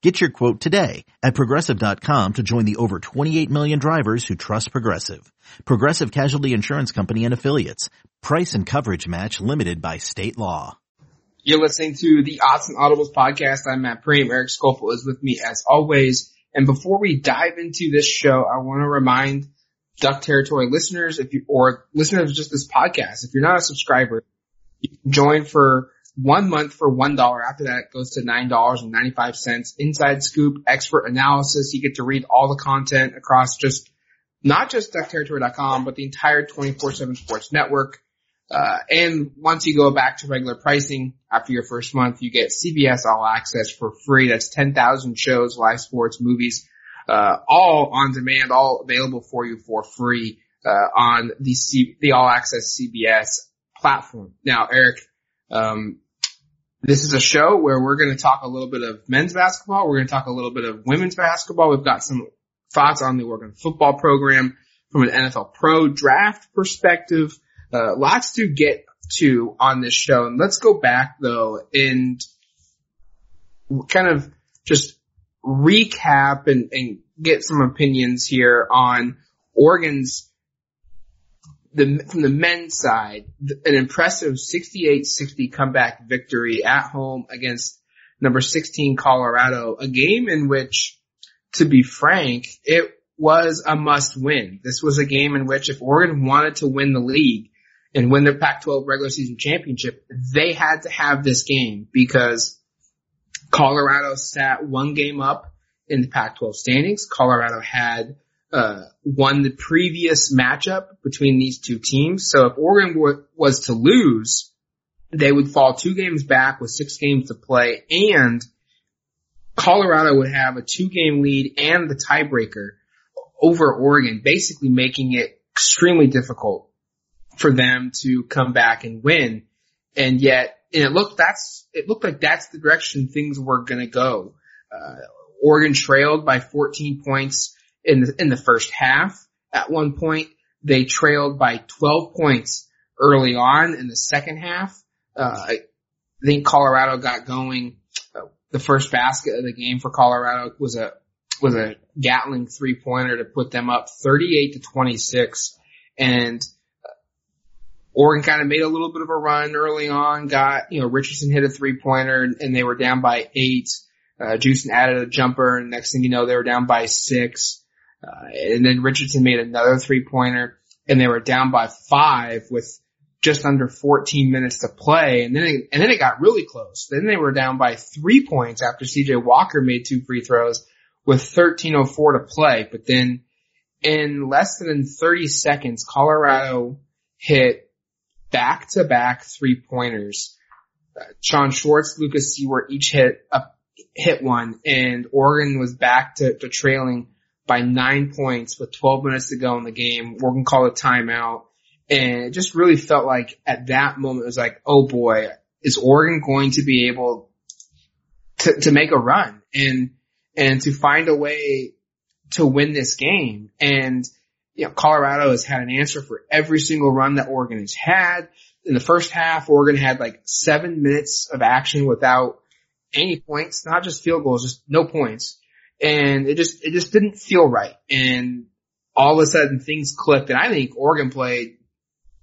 Get your quote today at progressive.com to join the over 28 million drivers who trust Progressive. Progressive Casualty Insurance Company and Affiliates. Price and coverage match limited by state law. You're listening to the Odds and Audibles podcast. I'm Matt Prehm. Eric Skopil is with me as always. And before we dive into this show, I want to remind Duck Territory listeners, if you, or listeners of just this podcast, if you're not a subscriber, you can join for one month for one dollar. After that, it goes to nine dollars and ninety five cents. Inside scoop, expert analysis. You get to read all the content across just not just duckterritory.com, but the entire twenty four seven sports network. Uh, and once you go back to regular pricing after your first month, you get CBS All Access for free. That's 10,000 shows, live sports, movies, uh, all on demand, all available for you for free, uh, on the C- the All Access CBS platform. Now, Eric, um, this is a show where we're going to talk a little bit of men's basketball. We're going to talk a little bit of women's basketball. We've got some thoughts on the Oregon football program from an NFL pro draft perspective. Uh, lots to get to on this show. And let's go back though and kind of just recap and, and get some opinions here on Oregon's the, from the men's side, an impressive 68-60 comeback victory at home against number 16 Colorado, a game in which, to be frank, it was a must win. This was a game in which if Oregon wanted to win the league and win their Pac-12 regular season championship, they had to have this game because Colorado sat one game up in the Pac-12 standings. Colorado had uh, won the previous matchup between these two teams. So if Oregon was to lose, they would fall two games back with six games to play and Colorado would have a two game lead and the tiebreaker over Oregon, basically making it extremely difficult for them to come back and win. And yet, and it looked, that's, it looked like that's the direction things were going to go. Uh, Oregon trailed by 14 points in the, in the first half. At one point, they trailed by 12 points early on in the second half. Uh, I think Colorado got going. The first basket of the game for Colorado was a, was a Gatling three pointer to put them up 38 to 26. And uh, Oregon kind of made a little bit of a run early on, got, you know, Richardson hit a three pointer and they were down by eight. Uh, Juiston added a jumper and next thing you know, they were down by six. Uh, and then Richardson made another three pointer and they were down by five with just under 14 minutes to play. And then, it, and then it got really close. Then they were down by three points after CJ Walker made two free throws with 13.04 to play. But then in less than 30 seconds, Colorado hit back to back three pointers. Uh, Sean Schwartz, Lucas Siewert each hit a, hit one and Oregon was back to, to trailing by nine points with 12 minutes to go in the game. Oregon called a timeout. And it just really felt like at that moment it was like, oh boy, is Oregon going to be able to, to make a run and, and to find a way to win this game? And, you know, Colorado has had an answer for every single run that Oregon has had. In the first half, Oregon had like seven minutes of action without any points, not just field goals, just no points and it just it just didn't feel right. And all of a sudden things clicked, and I think Oregon played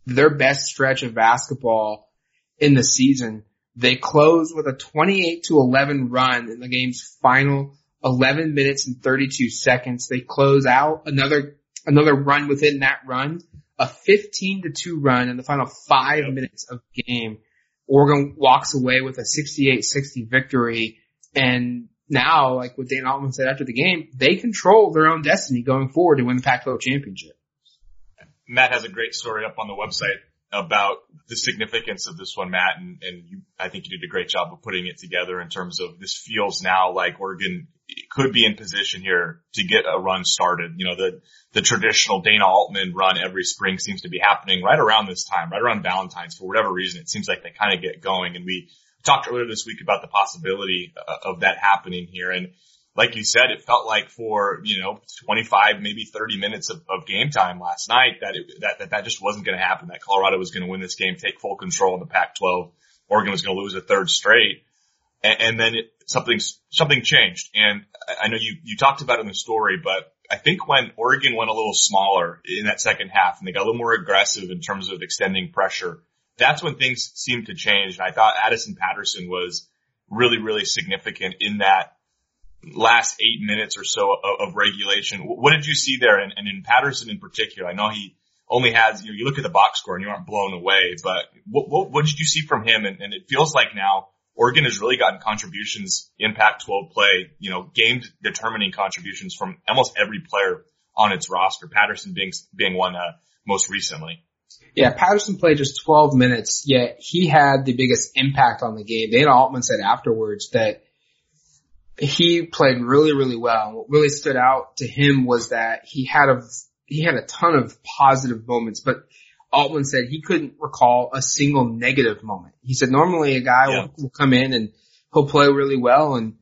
their best stretch of basketball in the season. They closed with a 28 to 11 run in the game's final 11 minutes and 32 seconds. They close out another another run within that run, a 15 to 2 run in the final five minutes of game. Oregon walks away with a 68-60 victory and now, like what Dana Altman said after the game, they control their own destiny going forward to win the Pac-12 championship. Matt has a great story up on the website about the significance of this one, Matt, and, and you, I think you did a great job of putting it together in terms of this feels now like Oregon could be in position here to get a run started. You know, the, the traditional Dana Altman run every spring seems to be happening right around this time, right around Valentine's for whatever reason. It seems like they kind of get going and we talked earlier this week about the possibility uh, of that happening here. And like you said, it felt like for, you know, 25, maybe 30 minutes of, of game time last night that, it, that, that, that just wasn't going to happen, that Colorado was going to win this game, take full control in the Pac-12. Oregon was going to lose a third straight. And, and then it, something, something changed. And I know you, you talked about it in the story, but I think when Oregon went a little smaller in that second half and they got a little more aggressive in terms of extending pressure, that's when things seemed to change. And I thought Addison Patterson was really, really significant in that last eight minutes or so of, of regulation. What did you see there? And, and, in Patterson in particular, I know he only has, you know, you look at the box score and you aren't blown away, but what, what, what did you see from him? And, and it feels like now Oregon has really gotten contributions in Pac-12 play, you know, game determining contributions from almost every player on its roster. Patterson being, being one, uh, most recently. Yeah, Patterson played just 12 minutes, yet he had the biggest impact on the game. Dana Altman said afterwards that he played really, really well. What really stood out to him was that he had a, he had a ton of positive moments, but Altman said he couldn't recall a single negative moment. He said normally a guy yeah. will, will come in and he'll play really well and,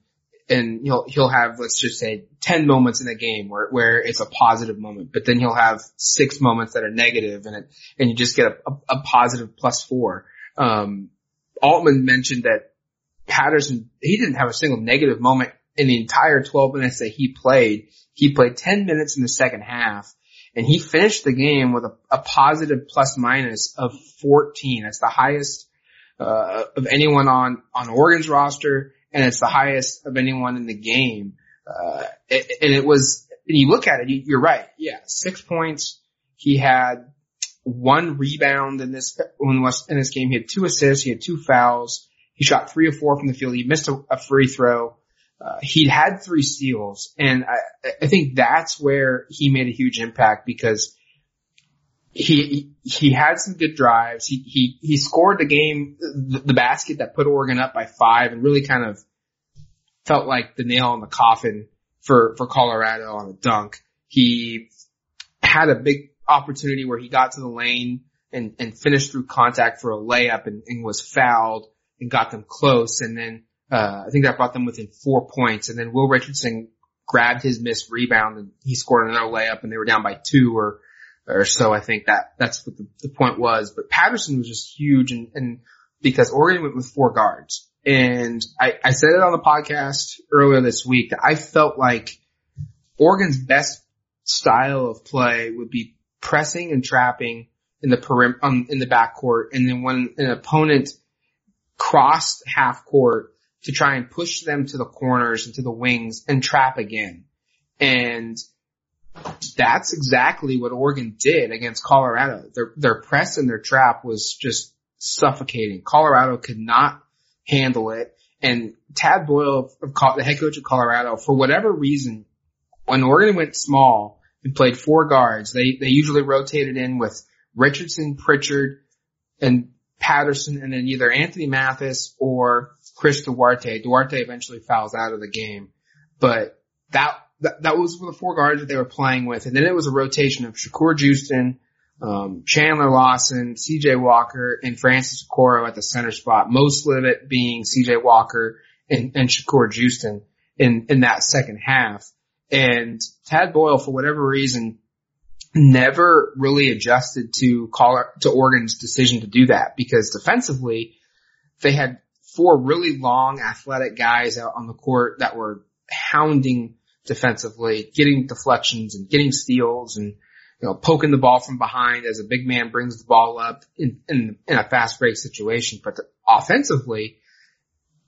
and he'll, he'll have, let's just say 10 moments in a game where, where it's a positive moment, but then he'll have six moments that are negative and it, and you just get a, a, a positive plus four. Um, Altman mentioned that Patterson, he didn't have a single negative moment in the entire 12 minutes that he played. He played 10 minutes in the second half and he finished the game with a, a positive plus minus of 14. That's the highest, uh, of anyone on, on Oregon's roster and it's the highest of anyone in the game. Uh, and it was, and you look at it, you, you're right. Yeah. Six points. He had one rebound in this, in this game. He had two assists. He had two fouls. He shot three or four from the field. He missed a, a free throw. Uh, he had three steals, and I, I think that's where he made a huge impact because he he had some good drives. He he he scored the game, the, the basket that put Oregon up by five, and really kind of felt like the nail in the coffin for for Colorado on a dunk. He had a big opportunity where he got to the lane and and finished through contact for a layup and, and was fouled and got them close. And then, uh, I think that brought them within four points. And then Will Richardson grabbed his missed rebound and he scored another layup and they were down by two or, or so. I think that that's what the, the point was. But Patterson was just huge and, and because Oregon went with four guards. And I, I said it on the podcast earlier this week that I felt like Oregon's best style of play would be pressing and trapping in the perim- um, in the backcourt. And then when an opponent crossed half court to try and push them to the corners and to the wings and trap again. And that's exactly what Oregon did against Colorado. Their, their press and their trap was just suffocating. Colorado could not handle it. And Tad Boyle, of the head coach of Colorado, for whatever reason, when Oregon went small and played four guards, they, they usually rotated in with Richardson, Pritchard, and Patterson and then either Anthony Mathis or Chris Duarte. Duarte eventually fouls out of the game, but that, that, that was for the four guards that they were playing with. And then it was a rotation of Shakur Juiston, um, Chandler Lawson, CJ Walker, and Francis Okoro at the center spot. Most of it being CJ Walker and, and Shakur Juiston in, in that second half. And Tad Boyle, for whatever reason, never really adjusted to call to Oregon's decision to do that because defensively they had four really long athletic guys out on the court that were hounding defensively, getting deflections and getting steals and you know poking the ball from behind as a big man brings the ball up in in, in a fast break situation. But the, offensively,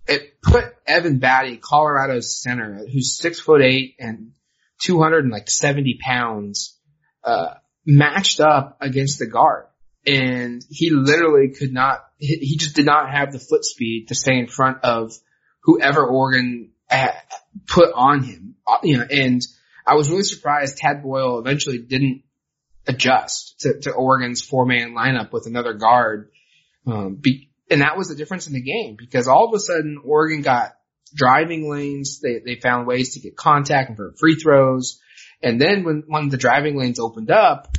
it put Evan Battey, Colorado's center, who's six foot eight and 270 pounds uh, matched up against the guard. And he literally could not, he just did not have the foot speed to stay in front of whoever Oregon put on him. Uh, you know, and I was really surprised Tad Boyle eventually didn't adjust to, to Oregon's four man lineup with another guard. Um, be, and that was the difference in the game because all of a sudden Oregon got driving lanes. They, they found ways to get contact and for free throws. And then when, when the driving lanes opened up,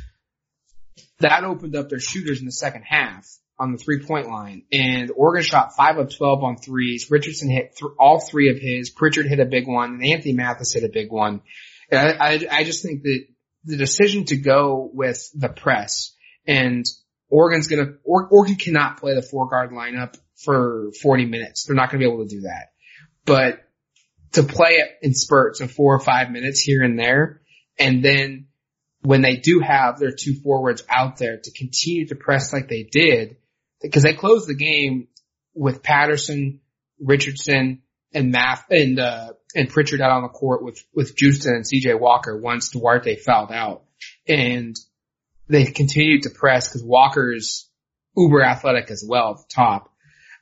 that opened up their shooters in the second half on the three point line and Oregon shot five of 12 on threes. Richardson hit th- all three of his. Pritchard hit a big one and Anthony Mathis hit a big one. I, I, I just think that the decision to go with the press and Oregon's gonna, Oregon cannot play the four guard lineup for 40 minutes. They're not gonna be able to do that. But to play it in spurts of four or five minutes here and there, and then when they do have their two forwards out there to continue to press like they did, because they closed the game with Patterson, Richardson, and Math and uh, and Pritchard out on the court with with Juiston and CJ Walker once Duarte fouled out, and they continued to press because Walker's uber athletic as well at the top.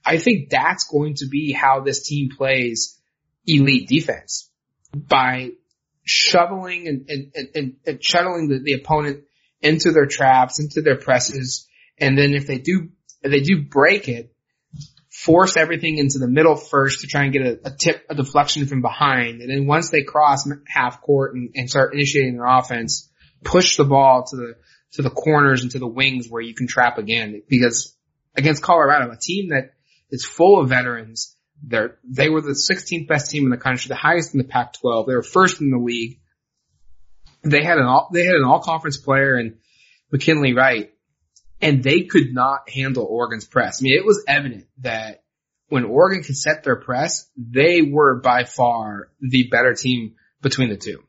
I think that's going to be how this team plays elite defense by shoveling and and and, and shuttling the, the opponent into their traps, into their presses, and then if they do if they do break it, force everything into the middle first to try and get a, a, tip, a deflection from behind. And then once they cross half court and, and, start initiating their offense, push the ball to the, to the corners and to the wings where you can trap again. Because against Colorado, a team that is full of veterans, they're, they were the 16th best team in the country, the highest in the Pac-12. They were first in the league. They had an all, they had an all conference player and McKinley Wright and they could not handle Oregon's press. I mean, it was evident that when Oregon could set their press, they were by far the better team between the two.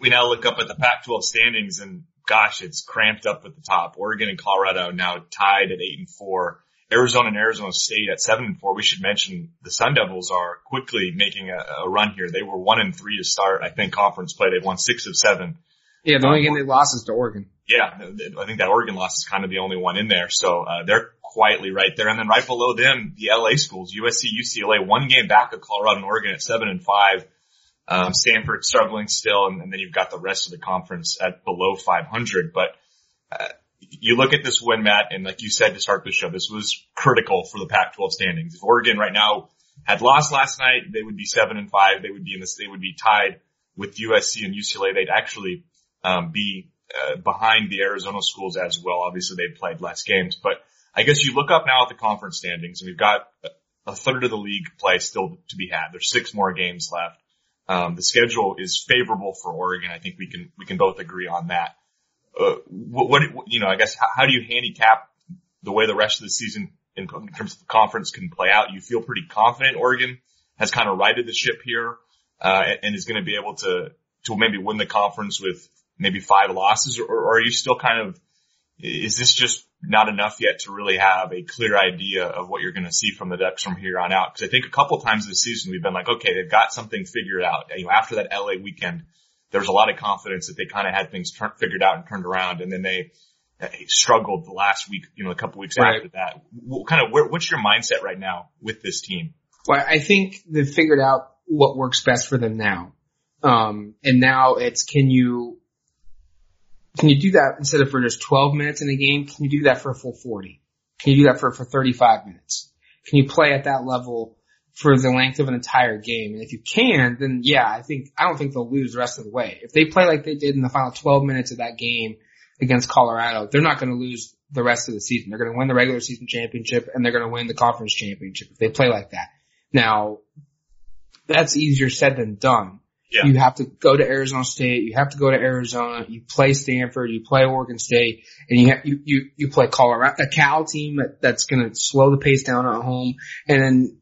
We now look up at the Pac-12 standings and gosh, it's cramped up at the top. Oregon and Colorado now tied at eight and four. Arizona and Arizona State at seven and four. We should mention the Sun Devils are quickly making a, a run here. They were one and three to start. I think conference play. They've won six of seven. Yeah, the only game they lost is to Oregon. Yeah, I think that Oregon loss is kind of the only one in there. So uh, they're quietly right there. And then right below them, the LA schools, USC, UCLA, one game back of Colorado and Oregon at seven and five. Um, Stanford struggling still, and, and, then you've got the rest of the conference at below 500. But uh, you look at this win, Matt, and like you said to start the show, this was critical for the Pac-12 standings. If Oregon right now had lost last night, they would be seven and five. They would be in this. They would be tied with USC and UCLA. They'd actually um, be uh, behind the Arizona schools as well. Obviously, they played less games, but I guess you look up now at the conference standings, and we've got a third of the league play still to be had. There's six more games left. Um, the schedule is favorable for Oregon. I think we can we can both agree on that. Uh, what, what, you know, I guess how, how, do you handicap the way the rest of the season in, in terms of the conference can play out? You feel pretty confident Oregon has kind of righted the ship here uh, and, and is going to be able to to maybe win the conference with maybe five losses or, or are you still kind of, is this just not enough yet to really have a clear idea of what you're going to see from the Ducks from here on out? Cause I think a couple times this season we've been like, okay, they've got something figured out. You know, after that LA weekend, there was a lot of confidence that they kind of had things tur- figured out and turned around and then they, uh, struggled the last week, you know, a couple weeks right. after that. What kind of, where, what's your mindset right now with this team? Well, I think they've figured out what works best for them now. Um, and now it's can you can you do that instead of for just 12 minutes in a game? Can you do that for a full 40? Can you do that for, for 35 minutes? Can you play at that level for the length of an entire game? And if you can, then yeah, I think, I don't think they'll lose the rest of the way. If they play like they did in the final 12 minutes of that game against Colorado, they're not going to lose the rest of the season. They're going to win the regular season championship and they're going to win the conference championship if they play like that. Now, that's easier said than done. Yeah. You have to go to Arizona State. You have to go to Arizona. You play Stanford. You play Oregon State, and you you you, you play Colorado, a Cal team that, that's going to slow the pace down at home. And then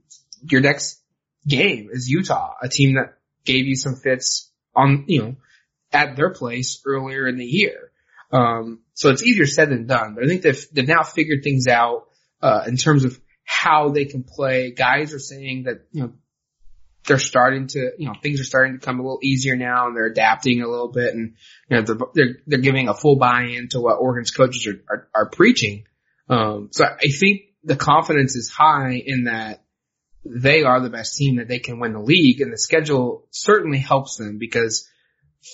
your next game is Utah, a team that gave you some fits on you know at their place earlier in the year. Um, so it's easier said than done. But I think they've they've now figured things out uh, in terms of how they can play. Guys are saying that you know they're starting to, you know, things are starting to come a little easier now and they're adapting a little bit and, you know, they're, they're, they're giving a full buy-in to what Oregon's coaches are, are, are preaching. Um, so I think the confidence is high in that they are the best team that they can win the league and the schedule certainly helps them because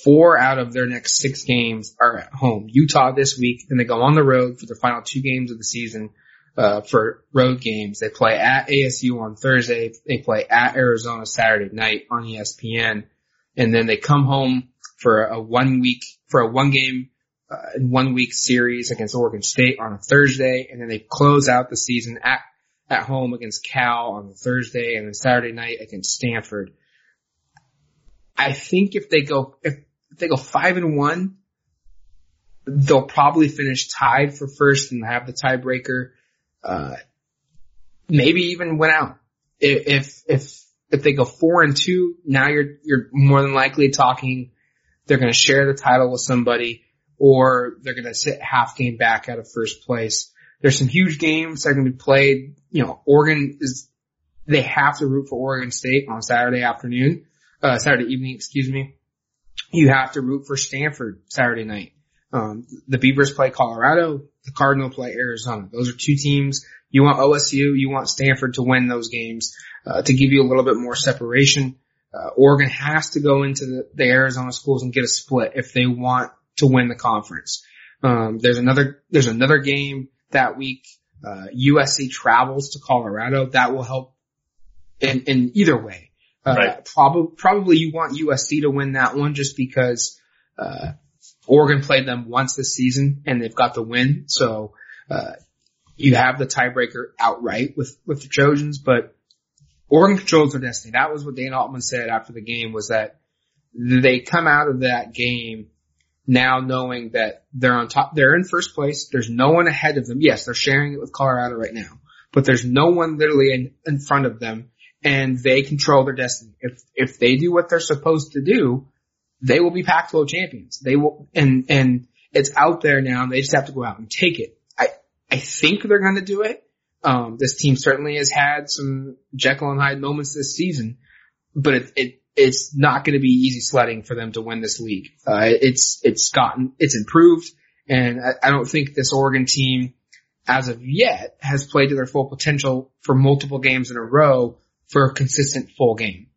Four out of their next six games are at home. Utah this week, then they go on the road for their final two games of the season uh, for road games. They play at ASU on Thursday. They play at Arizona Saturday night on ESPN, and then they come home for a one week for a one game uh, one week series against Oregon State on a Thursday, and then they close out the season at at home against Cal on Thursday, and then Saturday night against Stanford. I think if they go if they go five and one, they'll probably finish tied for first and have the tiebreaker. Uh, maybe even win out. If if if they go four and two, now you're you're more than likely talking they're going to share the title with somebody, or they're going to sit half game back out of first place. There's some huge games that are going to be played. You know, Oregon is they have to root for Oregon State on Saturday afternoon, uh, Saturday evening, excuse me. You have to root for Stanford Saturday night. Um, the Beavers play Colorado. The Cardinal play Arizona. Those are two teams. You want OSU. You want Stanford to win those games uh, to give you a little bit more separation. Uh, Oregon has to go into the, the, Arizona schools and get a split if they want to win the conference. Um, there's another there's another game that week. Uh, USC travels to Colorado. That will help in, in either way. Uh, right. probably, probably you want USC to win that one just because, uh, Oregon played them once this season and they've got the win. So, uh, you have the tiebreaker outright with, with the Trojans, but Oregon controls their destiny. That was what Dana Altman said after the game was that they come out of that game now knowing that they're on top, they're in first place. There's no one ahead of them. Yes, they're sharing it with Colorado right now, but there's no one literally in, in front of them and they control their destiny. If, if they do what they're supposed to do, they will be Pac-12 champions. They will, and, and it's out there now and they just have to go out and take it. I, I think they're going to do it. Um, this team certainly has had some Jekyll and Hyde moments this season, but it, it it's not going to be easy sledding for them to win this league. Uh, it's it's gotten it's improved, and I, I don't think this Oregon team, as of yet, has played to their full potential for multiple games in a row for a consistent full game.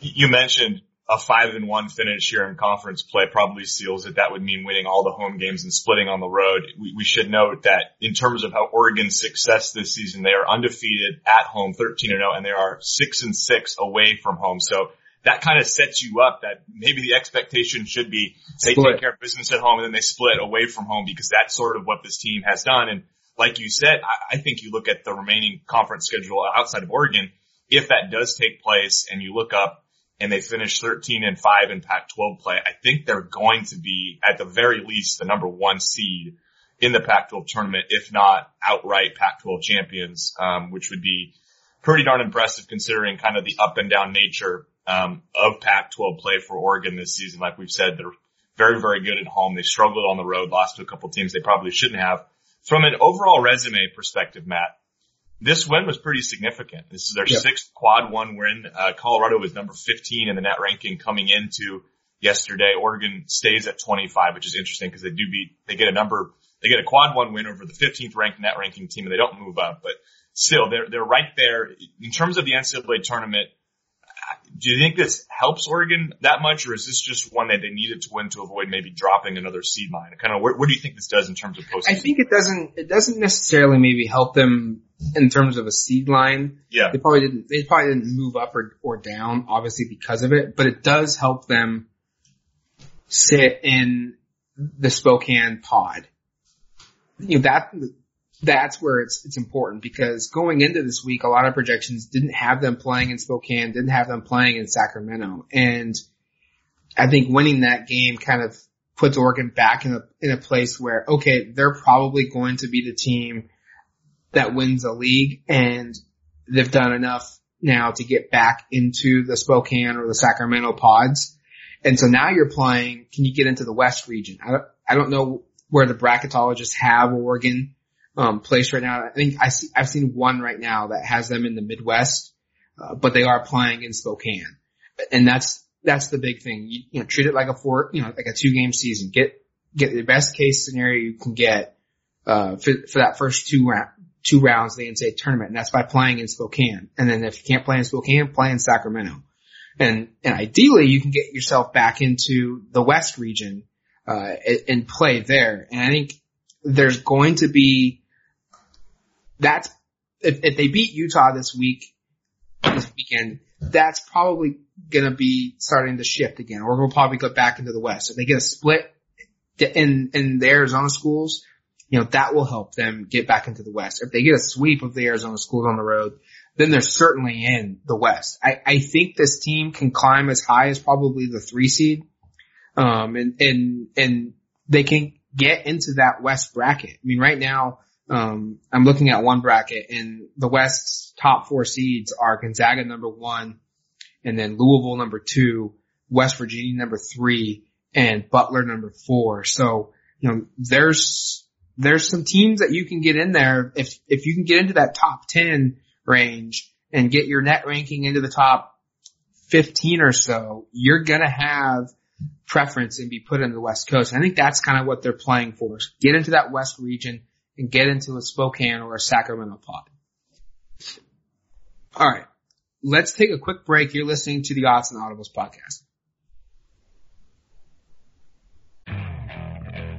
You mentioned a five and one finish here in conference play probably seals it. That would mean winning all the home games and splitting on the road. We, we, should note that in terms of how Oregon's success this season, they are undefeated at home, 13 and 0, and they are six and six away from home. So that kind of sets you up that maybe the expectation should be they split. take care of business at home and then they split away from home because that's sort of what this team has done. And like you said, I, I think you look at the remaining conference schedule outside of Oregon. If that does take place and you look up and they finish 13 and 5 in Pac-12 play, I think they're going to be at the very least the number one seed in the Pac-12 tournament, if not outright Pac-12 champions, um, which would be pretty darn impressive considering kind of the up and down nature um, of Pac-12 play for Oregon this season. Like we've said, they're very, very good at home. They struggled on the road, lost to a couple teams they probably shouldn't have. From an overall resume perspective, Matt, this win was pretty significant. This is their yep. sixth quad one win. Uh, Colorado was number 15 in the net ranking coming into yesterday. Oregon stays at 25, which is interesting because they do beat, they get a number, they get a quad one win over the 15th ranked net ranking team and they don't move up, but still they're, they're right there in terms of the NCAA tournament do you think this helps Oregon that much, or is this just one that they needed to win to avoid maybe dropping another seed line? Kind of, what, what do you think this does in terms of post? I think it doesn't. It doesn't necessarily maybe help them in terms of a seed line. Yeah, they probably didn't. They probably didn't move up or or down, obviously because of it. But it does help them sit in the Spokane pod. You know that that's where it's it's important because going into this week, a lot of projections didn't have them playing in Spokane, didn't have them playing in Sacramento, and I think winning that game kind of puts Oregon back in a in a place where okay, they're probably going to be the team that wins a league, and they've done enough now to get back into the Spokane or the Sacramento pods. And so now you're playing, can you get into the West region? I don't, I don't know where the bracketologists have Oregon um, place right now. I think I see, I've seen one right now that has them in the Midwest, uh, but they are playing in Spokane, and that's that's the big thing. You, you know, treat it like a four, you know, like a two game season. Get get the best case scenario you can get uh, for for that first two round two rounds of the NCAA tournament, and that's by playing in Spokane. And then if you can't play in Spokane, play in Sacramento. And, and ideally you can get yourself back into the West region, uh, and play there. And I think there's going to be, that's, if, if they beat Utah this week, this weekend, that's probably going to be starting to shift again. Or we'll probably go back into the West. If they get a split in, in the Arizona schools, you know, that will help them get back into the West. If they get a sweep of the Arizona schools on the road, then they're certainly in the West. I, I think this team can climb as high as probably the three seed. Um, and, and, and they can get into that West bracket. I mean, right now, um, I'm looking at one bracket and the West's top four seeds are Gonzaga number one and then Louisville number two, West Virginia number three, and Butler number four. So, you know, there's, there's some teams that you can get in there. If, if you can get into that top 10 range and get your net ranking into the top 15 or so, you're going to have preference and be put in the West Coast. I think that's kind of what they're playing for. Get into that West region and get into a Spokane or a Sacramento pod. All right. Let's take a quick break. You're listening to the Odds and Audibles podcast.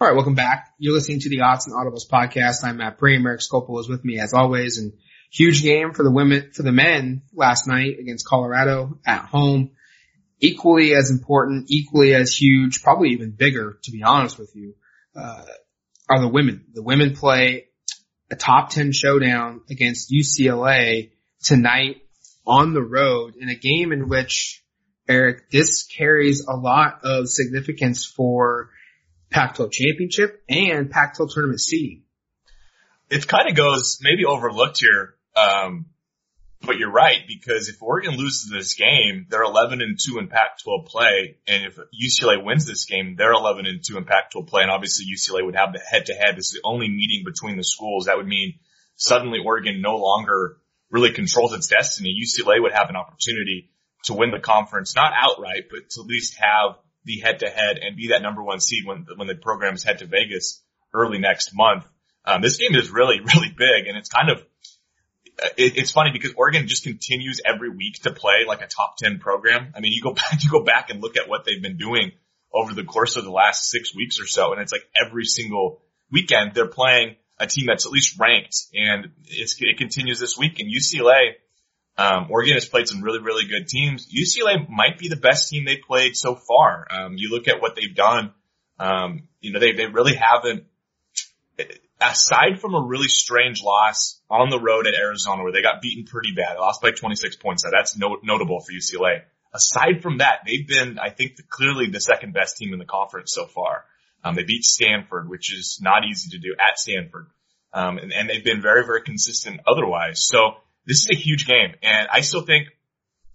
All right, welcome back. You're listening to the Odds and Audibles podcast. I'm Matt Prehm. Eric Skopil is with me as always, and huge game for the women, for the men last night against Colorado at home. Equally as important, equally as huge, probably even bigger, to be honest with you, uh, are the women. The women play a top 10 showdown against UCLA tonight on the road in a game in which Eric, this carries a lot of significance for Pac-12 championship and Pac-12 tournament seeding. It kind of goes maybe overlooked here, um, but you're right because if Oregon loses this game, they're 11 and 2 in Pac-12 play, and if UCLA wins this game, they're 11 and 2 in Pac-12 play, and obviously UCLA would have the head-to-head. This is the only meeting between the schools. That would mean suddenly Oregon no longer really controls its destiny. UCLA would have an opportunity to win the conference, not outright, but to at least have the head to head and be that number one seed when, when the programs head to Vegas early next month. Um, this game is really, really big and it's kind of, it, it's funny because Oregon just continues every week to play like a top 10 program. I mean, you go back, you go back and look at what they've been doing over the course of the last six weeks or so. And it's like every single weekend they're playing a team that's at least ranked and it continues this week and UCLA um, Oregon has played some really, really good teams. UCLA might be the best team they've played so far. Um, you look at what they've done. Um, you know, they, they really haven't, aside from a really strange loss on the road at Arizona where they got beaten pretty bad, lost by 26 points. That's no, notable for UCLA. Aside from that, they've been, I think, the, clearly the second best team in the conference so far. Um, they beat Stanford, which is not easy to do at Stanford. Um, and, and they've been very, very consistent otherwise. So, this is a huge game, and I still think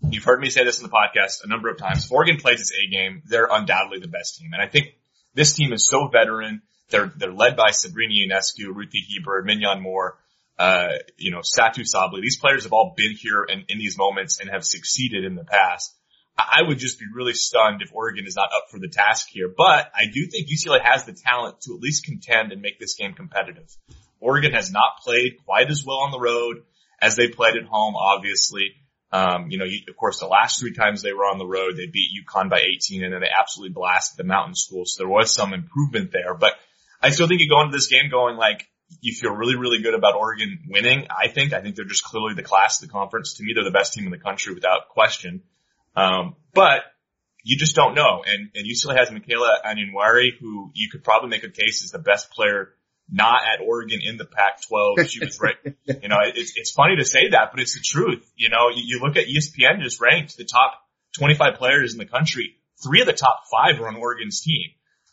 you've heard me say this in the podcast a number of times. If Oregon plays its A game, they're undoubtedly the best team, and I think this team is so veteran. They're they're led by Sabrina Ionescu, Ruthy Hebard, Minyon Moore, uh, you know, Satou Sabally. These players have all been here in, in these moments and have succeeded in the past. I would just be really stunned if Oregon is not up for the task here. But I do think UCLA has the talent to at least contend and make this game competitive. Oregon has not played quite as well on the road as they played at home, obviously. Um, you know, of course, the last three times they were on the road, they beat UConn by 18 and then they absolutely blasted the mountain school. So there was some improvement there, but I still think you go into this game going like, you feel really, really good about Oregon winning. I think, I think they're just clearly the class of the conference. To me, they're the best team in the country without question. Um, but you just don't know. And, and UCLA has Michaela Onyenwere, who you could probably make a case is the best player not at Oregon in the Pac-12. She was right. you know, it's, it's funny to say that, but it's the truth. You know, you, you look at ESPN just ranked the top 25 players in the country. Three of the top five are on Oregon's team.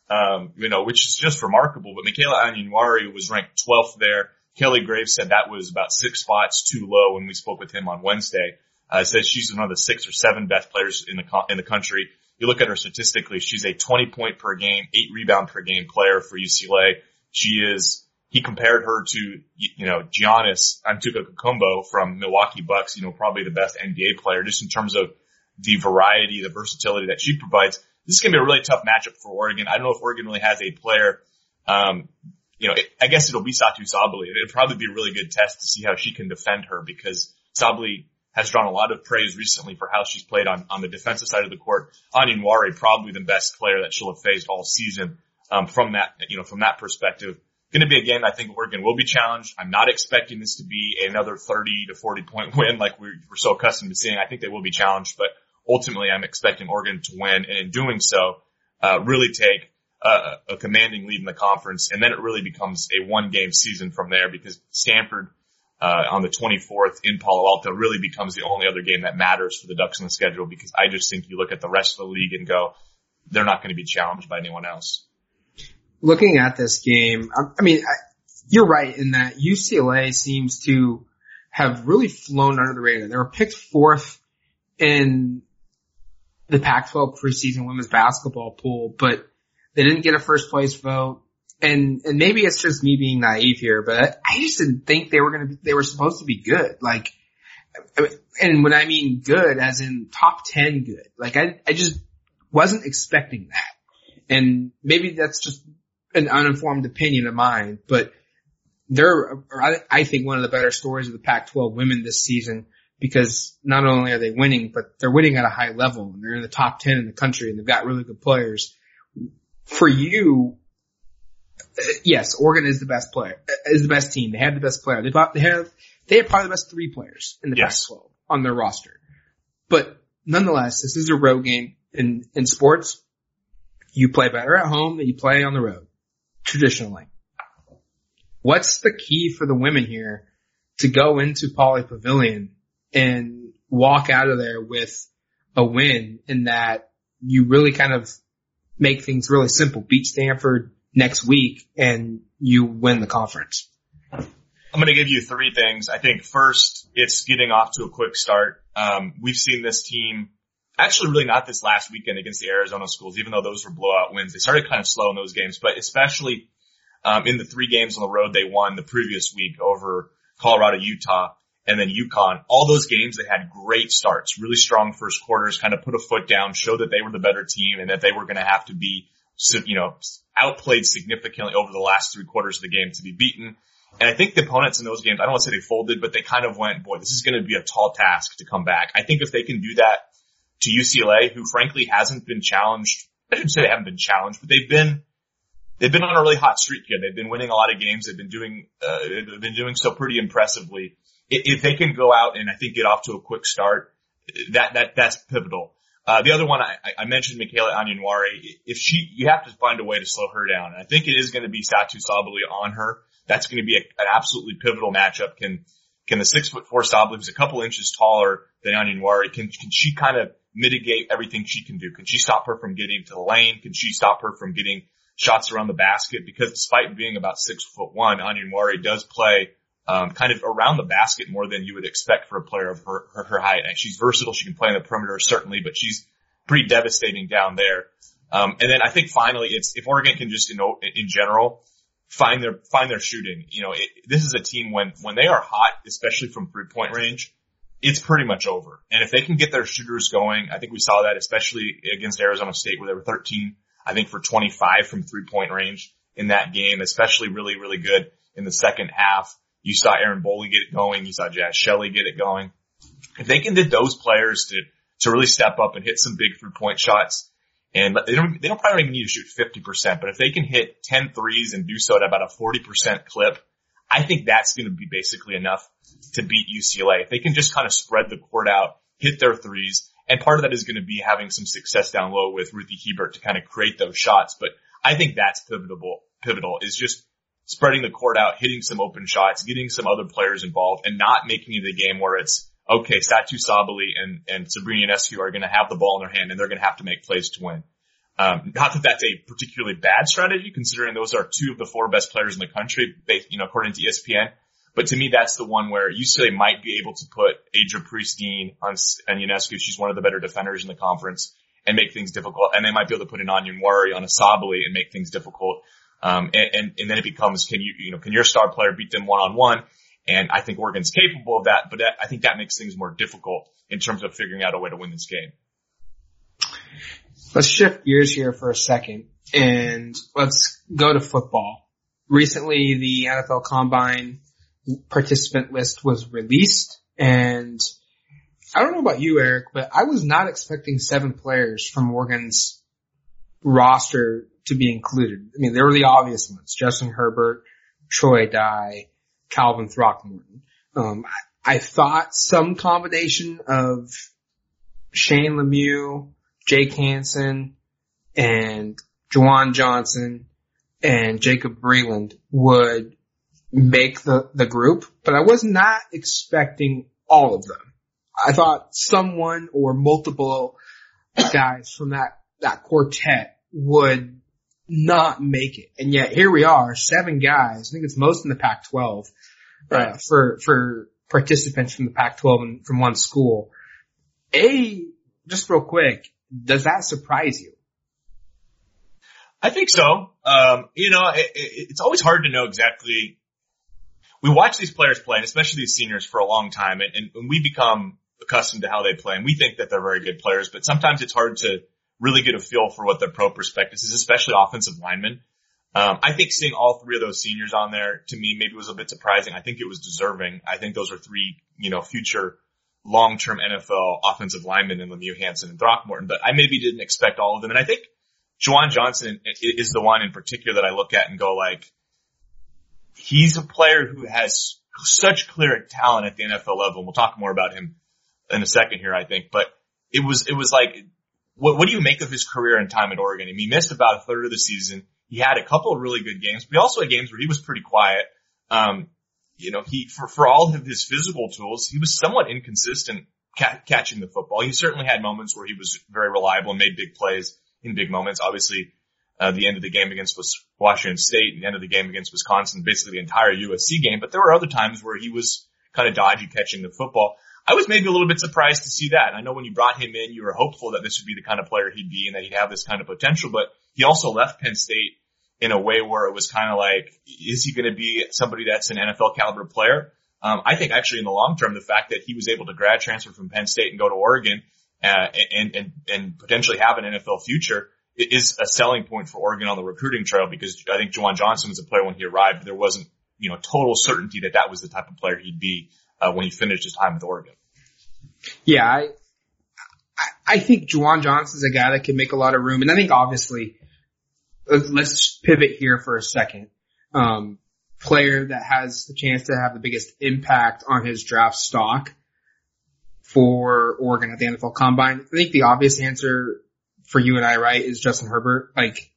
Um, you know, which is just remarkable. But Michaela Onyenwere was ranked 12th there. Kelly Graves said that was about six spots too low when we spoke with him on Wednesday. Uh, says she's one of the six or seven best players in the in the country. You look at her statistically; she's a 20 point per game, eight rebound per game player for UCLA. She is. He compared her to you know Giannis Antetokounmpo from Milwaukee Bucks. You know, probably the best NBA player just in terms of the variety, the versatility that she provides. This is going to be a really tough matchup for Oregon. I don't know if Oregon really has a player. Um, you know, it, I guess it'll be Satou Sabally. It'll probably be a really good test to see how she can defend her because Sabally has drawn a lot of praise recently for how she's played on, on the defensive side of the court. Onyenwere, probably the best player that she'll have faced all season. Um, from that, you know, from that perspective, going to be a game I think Oregon will be challenged. I'm not expecting this to be another 30 to 40 point win like we're, we're so accustomed to seeing. I think they will be challenged, but ultimately I'm expecting Oregon to win and in doing so, uh, really take a, a commanding lead in the conference. And then it really becomes a one game season from there because Stanford uh, on the 24th in Palo Alto really becomes the only other game that matters for the Ducks on the schedule because I just think you look at the rest of the league and go, they're not going to be challenged by anyone else. Looking at this game, I, mean, I, you're right in that UCLA seems to have really flown under the radar. They were picked fourth in the Pac-12 preseason women's basketball pool, but they didn't get a first place vote and and maybe it's just me being naive here, but I just didn't think they were gonna be, they were supposed to be good. Like, and when I mean good, as in top ten good, like I I just wasn't expecting that, and maybe that's just an uninformed opinion of mine, but they're I think one of the better stories of the Pac-12 women this season because not only are they winning, but they're winning at a high level and they're in the top 10 in the country and they've got really good players. For you, yes, Oregon is the best player, is the best team. They have the best player. They they have, they have probably the best three players in the yes. Pac-12 on their roster. But nonetheless, this is a road game in, in sports. You play better at home than you play on the road, traditionally. What's the key for the women here to go into Pauley Pavilion and walk out of there with a win in that you really kind of make things really simple. Beat Stanford, next week and you win the conference? I'm going to give you three things. I think first, it's getting off to a quick start. Um, we've seen this team actually really not this last weekend against the Arizona schools, even though those were blowout wins. They started kind of slow in those games, but especially um, in the three games on the road they won the previous week over Colorado, Utah, and then UConn. All those games they had great starts, really strong first quarters, kind of put a foot down, showed that they were the better team and that they were going to have to be you know, outplayed significantly over the last three quarters of the game to be beaten. And I think the opponents in those games, I don't want to say they folded, but they kind of went, boy, this is going to be a tall task to come back. I think if they can do that to UCLA, who frankly hasn't been challenged, I shouldn't say they haven't been challenged, but they've been, they've been on a really hot streak here. They've been winning a lot of games. They've been doing, uh, they've been doing so pretty impressively. If they can go out and I think get off to a quick start, that, that, that's pivotal. Uh, the other one I, I mentioned, Michaela Onyenwere. If she, you have to find a way to slow her down. And I think it is going to be Satou Sabally on her. That's going to be a, an absolutely pivotal matchup. Can can the six foot four Sabally, who's a couple inches taller than Onyenwere, can can she kind of mitigate everything she can do? Can she stop her from getting to the lane? Can she stop her from getting shots around the basket? Because despite being about six foot one, Onyenwere does play um, kind of around the basket more than you would expect for a player of her, her, her height. And she's versatile. She can play on the perimeter certainly, but she's pretty devastating down there. Um, and then I think finally it's, if Oregon can just, in general, find their, find their shooting, you know, it, this is a team when, when they are hot, especially from three point range, it's pretty much over. And if they can get their shooters going, I think we saw that especially against Arizona State where they were 13, I think for 25 from three point range in that game, especially really, really good in the second half. You saw Erin Boley get it going. You saw Jaz Shelley get it going. If they can get those players to, to really step up and hit some big three point shots, and they don't, they don't probably even need to shoot 50%, but if they can hit 10 threes and do so at about a 40% clip, I think that's going to be basically enough to beat UCLA. If they can just kind of spread the court out, hit their threes, and part of that is going to be having some success down low with Ruthy Hebard to kind of create those shots. But I think that's pivotal, pivotal is just spreading the court out, hitting some open shots, getting some other players involved and not making it a game where it's, okay, Satou Sabally and, and Sabrina Ionescu are going to have the ball in their hand and they're going to have to make plays to win. Um, not that that's a particularly bad strategy considering those are two of the four best players in the country, based, you know, according to ESPN. But to me, that's the one where UCLA might be able to put a Japreece Dean on, on Ionescu. She's one of the better defenders in the conference and make things difficult. And they might be able to put an Onyenwere on a Sabally and make things difficult. Um, and, and, and then it becomes, can you, you know, can your star player beat them one on one? And I think Oregon's capable of that, but that, I think that makes things more difficult in terms of figuring out a way to win this game. Let's shift gears here for a second and let's go to football. Recently, the NFL Combine participant list was released and I don't know about you, Eric, but I was not expecting seven players from Oregon's roster to be included. I mean, there were the obvious ones, Justin Herbert, Troy Dye, Calvin Throckmorton. Um, I, I thought some combination of Shane Lemieux, Jake Hanson, and Juwan Johnson and Jacob Breeland would make the, the group, but I was not expecting all of them. I thought someone or multiple guys from that, that quartet would not make it. And yet here we are, seven guys. I think it's most in the Pac-12 uh, for, for participants from the Pac-12 and from one school. A, just real quick, does that surprise you? I think so. Um, you know, it, it, it's always hard to know exactly. We watch these players play, and especially these seniors, for a long time, and, and we become accustomed to how they play, and we think that they're very good players. But sometimes it's hard to really get a feel for what their pro prospectus is, especially offensive linemen. Um, I think seeing all three of those seniors on there to me maybe was a bit surprising. I think it was deserving. I think those are three, you know, future long-term NFL offensive linemen in Lemieux, Hanson, and Throckmorton, but I maybe didn't expect all of them. And I think Juwan Johnson is the one in particular that I look at and go like, he's a player who has such clear talent at the NFL level. And we'll talk more about him in a second here, I think, but it was, it was like, what, what do you make of his career and time at Oregon? I mean, he missed about a third of the season. He had a couple of really good games, but he also had games where he was pretty quiet. Um, you know, he, for, for all of his physical tools, he was somewhat inconsistent ca- catching the football. He certainly had moments where he was very reliable and made big plays in big moments. Obviously, uh, the end of the game against Washington State, and the end of the game against Wisconsin, basically the entire USC game. But there were other times where he was kind of dodgy catching the football. I was maybe a little bit surprised to see that. I know when you brought him in, you were hopeful that this would be the kind of player he'd be and that he'd have this kind of potential, but he also left Penn State in a way where it was kind of like, is he going to be somebody that's an NFL caliber player? Um, I think actually in the long term, the fact that he was able to grad transfer from Penn State and go to Oregon, uh, and, and, and potentially have an NFL future is a selling point for Oregon on the recruiting trail because I think Juwan Johnson was a player when he arrived. There wasn't, you know, total certainty that that was the type of player he'd be, uh, when he finished his time with Oregon. Yeah, I, I think Juwan Johnson's a guy that can make a lot of room. And I think obviously, let's pivot here for a second. Um, player that has the chance to have the biggest impact on his draft stock for Oregon at the NFL Combine. I think the obvious answer for you and I, right, is Justin Herbert. Like,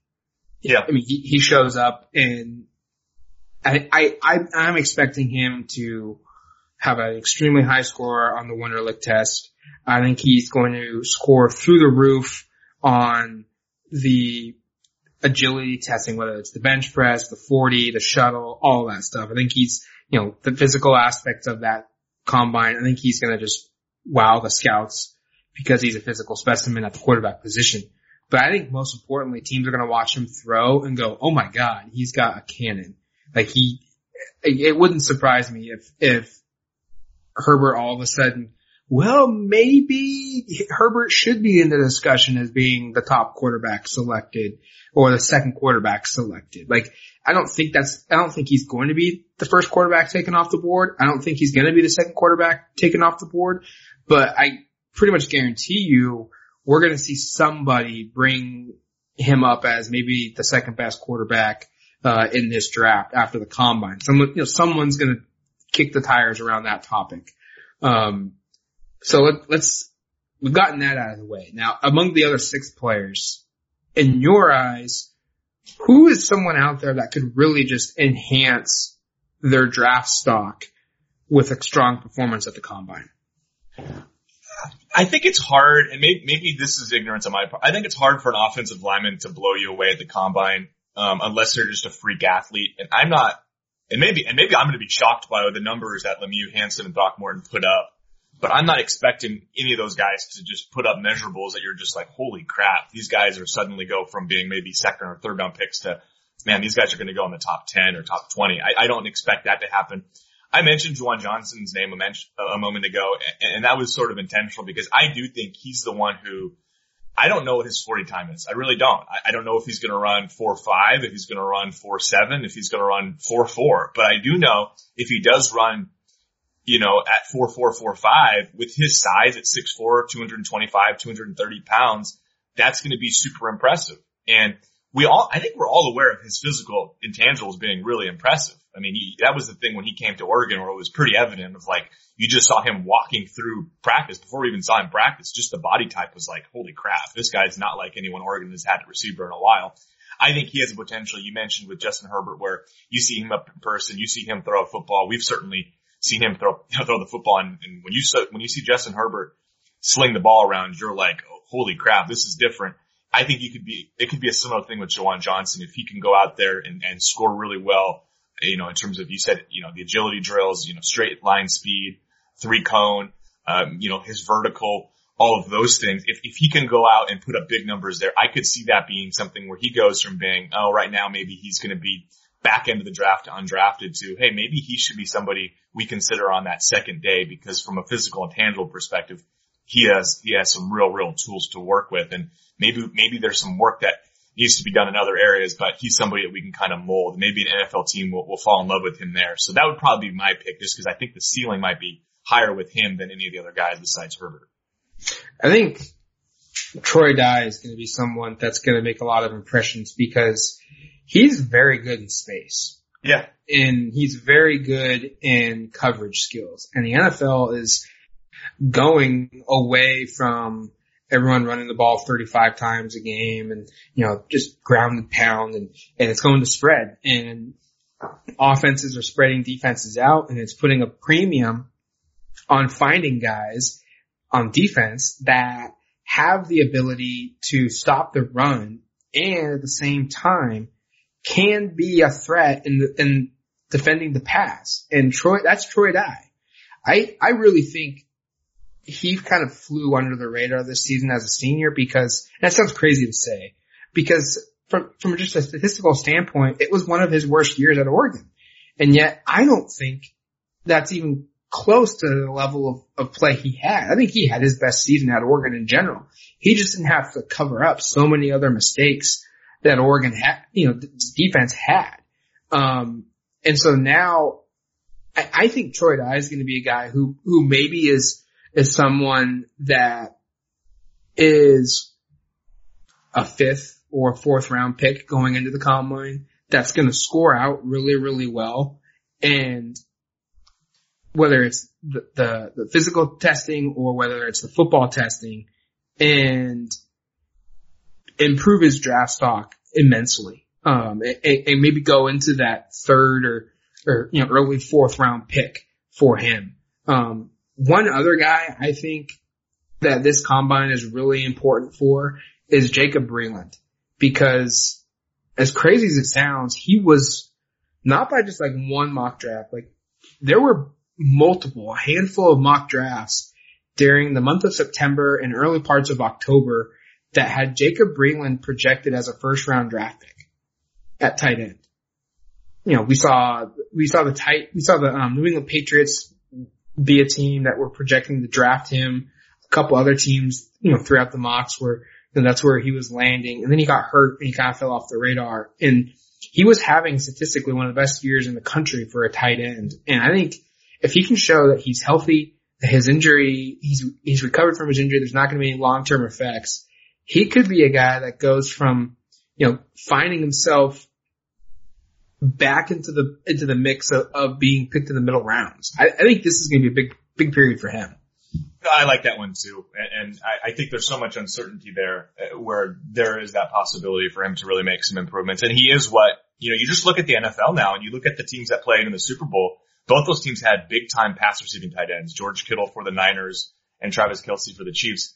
yeah, I mean, he, he shows up and I, I, I, I'm expecting him to have an extremely high score on the Wonderlic test. I think he's going to score through the roof on the agility testing, whether it's the bench press, the 40, the shuttle, all that stuff. I think he's, you know, the physical aspects of that combine. I think he's going to just wow the scouts because he's a physical specimen at the quarterback position. But I think most importantly, teams are going to watch him throw and go, "Oh my God, he's got a cannon!" Like he, it wouldn't surprise me if if Herbert all of a sudden, well, maybe Herbert should be in the discussion as being the top quarterback selected or the second quarterback selected. Like, I don't think that's, I don't think he's going to be the first quarterback taken off the board. I don't think he's going to be the second quarterback taken off the board, but I pretty much guarantee you we're going to see somebody bring him up as maybe the second best quarterback uh, in this draft after the combine. Someone, you know, someone's going to kick the tires around that topic. Um, so let, let's, we've gotten that out of the way. Now, among the other six players, in your eyes, who is someone out there that could really just enhance their draft stock with a strong performance at the combine? I think it's hard, and maybe, maybe this is ignorance on my part. I think it's hard for an offensive lineman to blow you away at the combine, um, unless they're just a freak athlete. And I'm not, and maybe, and maybe I'm going to be shocked by the numbers that Lemieux, Hanson, and Throckmorton put up. But I'm not expecting any of those guys to just put up measurables that you're just like, holy crap, these guys are suddenly go from being maybe second or third round picks to, man, these guys are going to go in the top 10 or top 20. I, I don't expect that to happen. I mentioned Juwan Johnson's name a, a moment ago, and, and that was sort of intentional because I do think he's the one who I don't know what his 40 time is. I really don't. I, I don't know if he's going to run 4-5, if he's going to run 4-7, if he's going to run 4-4. But I do know if he does run, you know, at 4-4-4-5 with his size at 6'4", 225, 230 pounds, that's going to be super impressive. And we all, I think we're all aware of his physical intangibles being really impressive. I mean, he, that was the thing when he came to Oregon where it was pretty evident of like, you just saw him walking through practice before we even saw him practice. Just the body type was like, holy crap, this guy's not like anyone Oregon has had at receiver in a while. I think he has a potential you mentioned with Justin Herbert where you see him up in person, you see him throw a football. We've certainly seen him throw, you know, throw the football and, and when you, so, when you see Justin Herbert sling the ball around, you're like, oh, holy crap, this is different. I think he could be, it could be a similar thing with Juwan Johnson if he can go out there and, and score really well, you know, in terms of, you said, you know, the agility drills, you know, straight line speed, three cone, um, you know, his vertical, all of those things. If, if he can go out and put up big numbers there, I could see that being something where he goes from being, oh, right now maybe he's going to be back end of the draft undrafted to, hey, maybe he should be somebody we consider on that second day because from a physical and tangible perspective, he has, he has some real, real tools to work with. And maybe, maybe there's some work that needs to be done in other areas, but he's somebody that we can kind of mold. Maybe an NFL team will, will fall in love with him there. So that would probably be my pick just because I think the ceiling might be higher with him than any of the other guys besides Herbert. I think Troy Dye is going to be someone that's going to make a lot of impressions because he's very good in space. Yeah. And he's very good in coverage skills. And the NFL is going away from everyone running the ball 35 times a game and, you know, just ground and pound and, and it's going to spread and offenses are spreading defenses out and it's putting a premium on finding guys on defense that have the ability to stop the run and at the same time can be a threat in the, in defending the pass. And Troy, that's Troy Dye. I, I really think he kind of flew under the radar this season as a senior because that sounds crazy to say because from, from just a statistical standpoint, it was one of his worst years at Oregon. And yet I don't think that's even close to the level of, of play he had. I think he had his best season at Oregon in general. He just didn't have to cover up so many other mistakes that Oregon had, you know, defense had. Um, and so now I, I think Troy Dye is going to be a guy who, who maybe is, is someone that is a fifth or fourth round pick going into the combine that's going to score out really, really well. And whether it's the, the, the, physical testing or whether it's the football testing and improve his draft stock immensely. Um, and, and maybe go into that third or, or, you know, early fourth round pick for him. Um, one other guy I think that this combine is really important for is Jacob Breeland because as crazy as it sounds, he was not by just like one mock draft, like there were multiple, a handful of mock drafts during the month of September and early parts of October that had Jacob Breeland projected as a first round draft pick at tight end. You know, we saw, we saw the tight, we saw the um, New England Patriots be a team that were projecting to draft him. A couple other teams, you know, throughout the mocks were, and that's where he was landing. And then he got hurt and he kind of fell off the radar. And he was having statistically one of the best years in the country for a tight end. And I think if he can show that he's healthy, that his injury, he's, he's recovered from his injury, there's not going to be any long-term effects. He could be a guy that goes from, you know, finding himself back into the into the mix of, of being picked in the middle rounds. I, I think this is going to be a big big period for him. I like that one too, and, and I, I, think there's so much uncertainty there uh, where there is that possibility for him to really make some improvements. And he is what you know. You just look at the NFL now, and you look at the teams that played in the Super Bowl. Both those teams had big time pass receiving tight ends: George Kittle for the Niners and Travis Kelce for the Chiefs.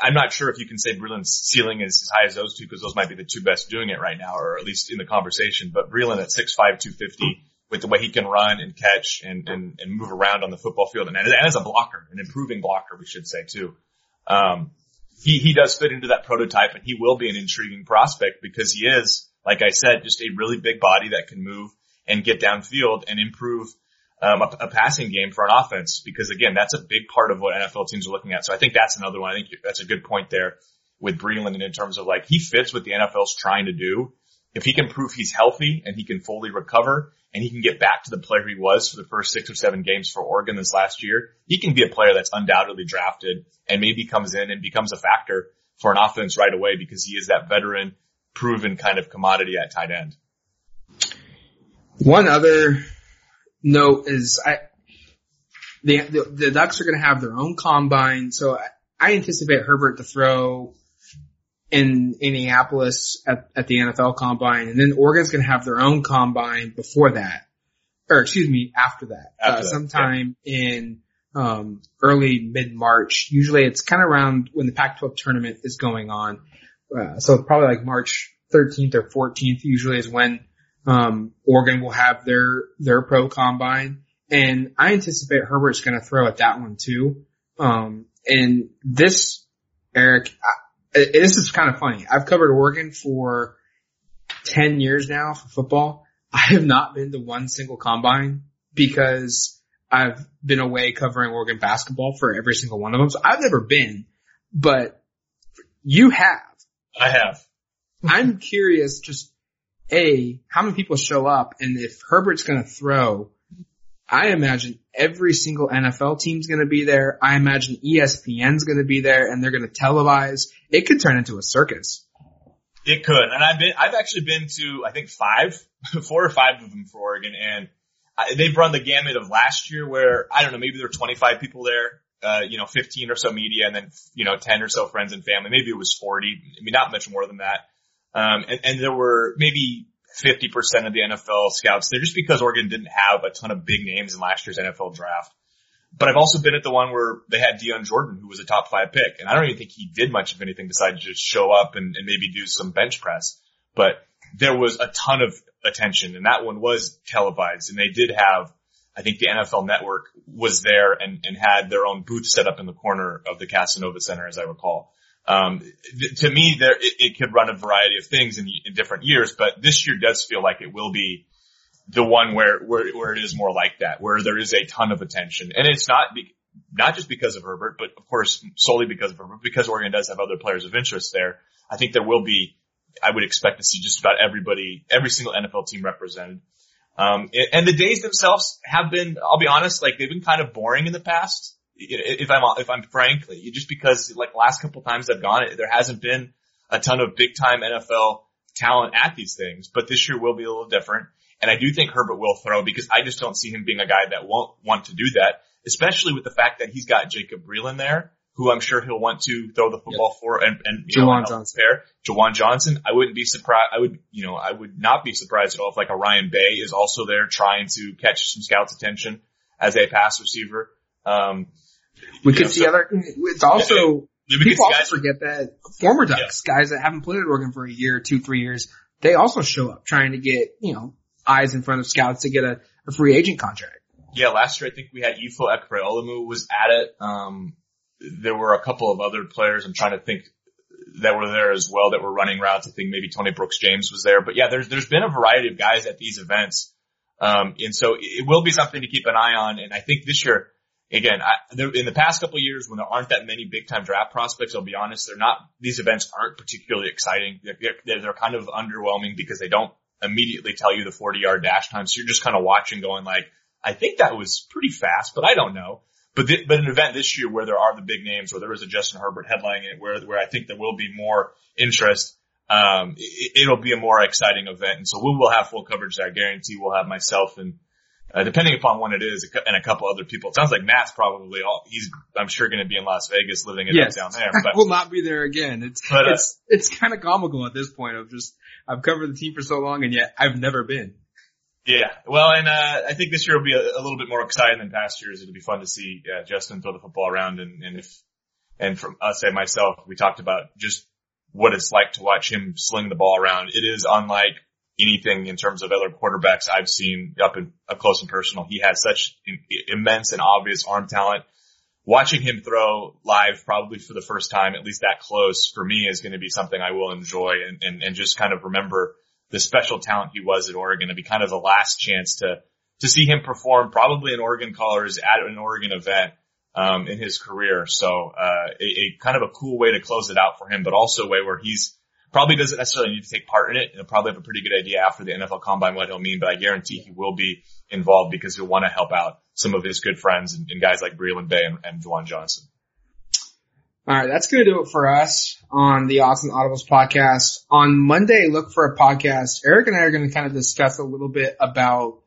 I'm not sure if you can say Breeland's ceiling is as high as those two because those might be the two best doing it right now, or at least in the conversation. But Breeland at 6'5", 250 with the way he can run and catch and, and, and move around on the football field and, and as a blocker, an improving blocker, we should say too. Um, he, he does fit into that prototype and he will be an intriguing prospect because he is, like I said, just a really big body that can move and get downfield and improve um, a, a, passing game for an offense because again, that's a big part of what NFL teams are looking at. So I think that's another one. I think that's a good point there with Breeland in terms of like he fits what the NFL's trying to do. If he can prove he's healthy and he can fully recover and he can get back to the player he was for the first six or seven games for Oregon this last year, he can be a player that's undoubtedly drafted and maybe comes in and becomes a factor for an offense right away because he is that veteran, proven kind of commodity at tight end. One other note is I, the, the, the Ducks are going to have their own combine. So I, I anticipate Herbert to throw in Indianapolis at, at the NFL combine and then Oregon's going to have their own combine before that or excuse me, after that, uh, after uh, that sometime yeah. in, um, early mid March. Usually it's kind of around when the Pac-12 tournament is going on. Uh, so probably like March 13th or 14th usually is when um, Oregon will have their, their pro combine and I anticipate Herbert's going to throw at that one too. Um, and this, Eric, I, this is kind of funny. I've covered Oregon for 10 years now for football. I have not been to one single combine because I've been away covering Oregon basketball for every single one of them. So I've never been, but you have. I have. I'm curious just a, how many people show up and if Herbert's going to throw, I imagine every single NFL team's going to be there. I imagine ESPN's going to be there and they're going to televise. It could turn into a circus. It could. And I've been, I've actually been to, I think five, four or five of them for Oregon and I, they've run the gamut of last year where, I don't know, maybe there were 25 people there. Uh, you know, 15 or so media and then, you know, 10 or so friends and family. Maybe it was 40. I mean, not much more than that. Um, and, and there were maybe 50% of the NFL scouts there just because Oregon didn't have a ton of big names in last year's NFL draft. But I've also been at the one where they had Dion Jordan, who was a top five pick. And I don't even think he did much of anything besides just show up and, and maybe do some bench press. But there was a ton of attention and that one was televised and they did have, I think the NFL network was there and, and had their own booth set up in the corner of the Casanova Center, as I recall. Um, th- to me, there it, it, could run a variety of things in, in, different years, but this year does feel like it will be the one where, where where it is more like that, where there is a ton of attention, and it's not be, not just because of Herbert, but of course solely because of Herbert, because Oregon does have other players of interest there. I think there will be. I would expect to see just about everybody, every single NFL team represented. Um, and the days themselves have been, I'll be honest, like they've been kind of boring in the past if I'm if I'm frankly, just because like last couple times I've gone, there hasn't been a ton of big time NFL talent at these things, but this year will be a little different. And I do think Herbert will throw because I just don't see him being a guy that won't want to do that, especially with the fact that he's got Jacob Breeland there, who I'm sure he'll want to throw the football yep. for and, and you Juwan know, Johnson. Pair. Juwan Johnson. I wouldn't be surprised. I would, you know, I would not be surprised at all if like a Ryan Bay is also there trying to catch some scouts attention as a pass receiver. Um, we could see so, other. It's also yeah, people also forget that former Ducks yeah. guys that haven't played at Oregon for a year, two, three years, they also show up trying to get you know eyes in front of scouts to get a, a free agent contract. Yeah, last year I think we had Ifo Ekpre-Olomu was at it. Um, there were a couple of other players. I'm trying to think that were there as well that were running routes. I think maybe Tony Brooks James was there, but yeah, there's there's been a variety of guys at these events, um, and so it will be something to keep an eye on. And I think this year again, I, in the past couple years when there aren't that many big time draft prospects, I'll be honest, they're not, these events aren't particularly exciting. They're, they're, they're kind of underwhelming because they don't immediately tell you the 40 yard dash time. So you're just kind of watching going like, I think that was pretty fast, but I don't know. But, th- but an event this year where there are the big names, where there is a Justin Herbert headlining it, where, where I think there will be more interest. um, it, will be a more exciting event. And so we will have full coverage there. I guarantee we'll have myself and, uh, depending upon when it is and a couple other people. It sounds like Matt's probably all, he's, I'm sure going to be in Las Vegas living it yes. up down there, but will not be there again. It's, but, uh, it's, it's kind of comical at this point of just, I've covered the team for so long and yet I've never been. Yeah, well, and uh, I think this year will be a, a, little bit more exciting than past years. It'll be fun to see uh, Justin throw the football around, and, and if and from us and myself, we talked about just what it's like to watch him sling the ball around. It is unlike anything in terms of other quarterbacks I've seen up in up close and personal. He has such immense and obvious arm talent. Watching him throw live probably for the first time, at least that close for me is going to be something I will enjoy and, and, and just kind of remember the special talent he was at Oregon. It'd be kind of the last chance to, to see him perform probably in Oregon colors at an Oregon event um, in his career. So uh, a, a, kind of a cool way to close it out for him, but also a way where he's probably doesn't necessarily need to take part in it. He'll probably have a pretty good idea after the NFL Combine what he'll mean, but I guarantee he will be involved because he'll want to help out some of his good friends and, and guys like Breeland Bay and, and Juwan Johnson. All right, that's going to do it for us on the Austin Audibles podcast. On Monday, look for a podcast. Eric and I are going to kind of discuss a little bit about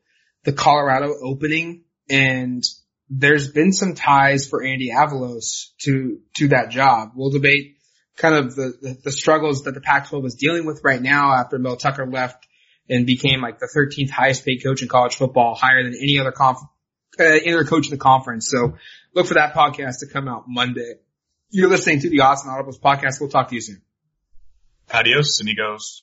the Colorado opening and there's been some ties for Andy Avalos to, to that job. We'll debate kind of the, the, the struggles that the Pac-12 is dealing with right now after Mel Tucker left and became like the 13th highest paid coach in college football, higher than any other conf, uh, any other coach in the conference. So look for that podcast to come out Monday. You're listening to the Odds and Audibles podcast. We'll talk to you soon. Adios, amigos.